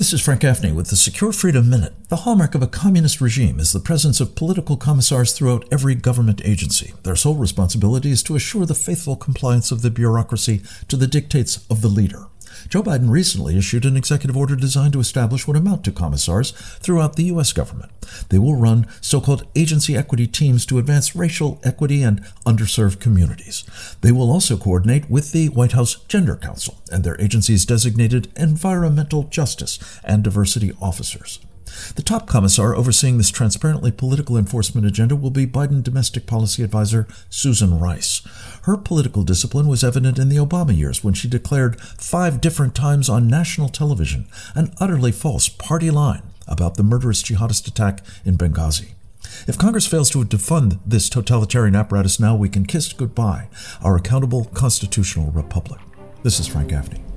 This is Frank Gaffney with the Secure Freedom Minute. The hallmark of a communist regime is the presence of political commissars throughout every government agency. Their sole responsibility is to assure the faithful compliance of the bureaucracy to the dictates of the leader. Joe Biden recently issued an executive order designed to establish what amount to commissars throughout the U.S. government. They will run so called agency equity teams to advance racial equity and underserved communities. They will also coordinate with the White House Gender Council and their agency's designated environmental justice and diversity officers. The top commissar overseeing this transparently political enforcement agenda will be Biden domestic policy advisor Susan Rice. Her political discipline was evident in the Obama years when she declared five different times on national television an utterly false party line about the murderous jihadist attack in Benghazi. If Congress fails to defund this totalitarian apparatus now, we can kiss goodbye our accountable constitutional republic. This is Frank Gaffney.